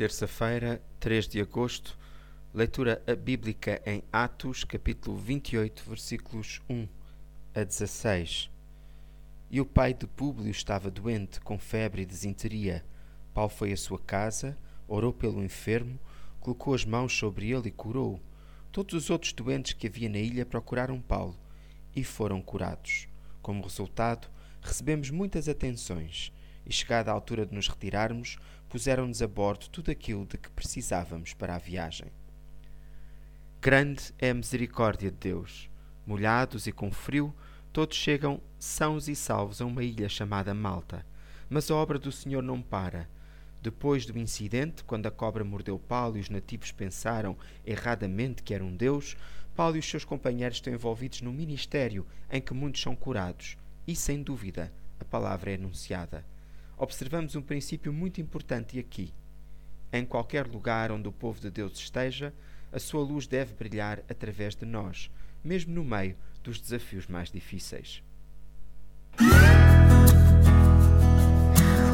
Terça-feira, 3 de agosto, leitura bíblica em Atos, capítulo 28, versículos 1 a 16. E o pai de Públio estava doente, com febre e desinteria. Paulo foi à sua casa, orou pelo enfermo, colocou as mãos sobre ele e curou-o. Todos os outros doentes que havia na ilha procuraram Paulo e foram curados. Como resultado, recebemos muitas atenções e, chegada a altura de nos retirarmos, puseram-nos a bordo tudo aquilo de que precisávamos para a viagem. Grande é a misericórdia de Deus. Molhados e com frio, todos chegam sãos e salvos a uma ilha chamada Malta. Mas a obra do Senhor não para. Depois do incidente, quando a cobra mordeu Paulo e os nativos pensaram erradamente que era um Deus, Paulo e os seus companheiros estão envolvidos num ministério em que muitos são curados. E, sem dúvida, a palavra é anunciada observamos um princípio muito importante aqui. Em qualquer lugar onde o povo de Deus esteja, a sua luz deve brilhar através de nós, mesmo no meio dos desafios mais difíceis.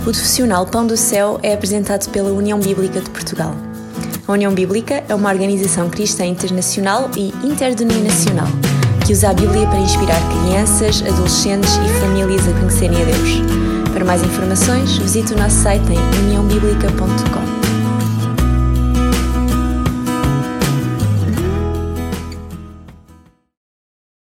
O profissional Pão do Céu é apresentado pela União Bíblica de Portugal. A União Bíblica é uma organização cristã internacional e interdenominacional que usa a Bíblia para inspirar crianças, adolescentes e famílias a conhecerem a Deus. Para mais informações, visite o nosso site em uniãobiblica.com.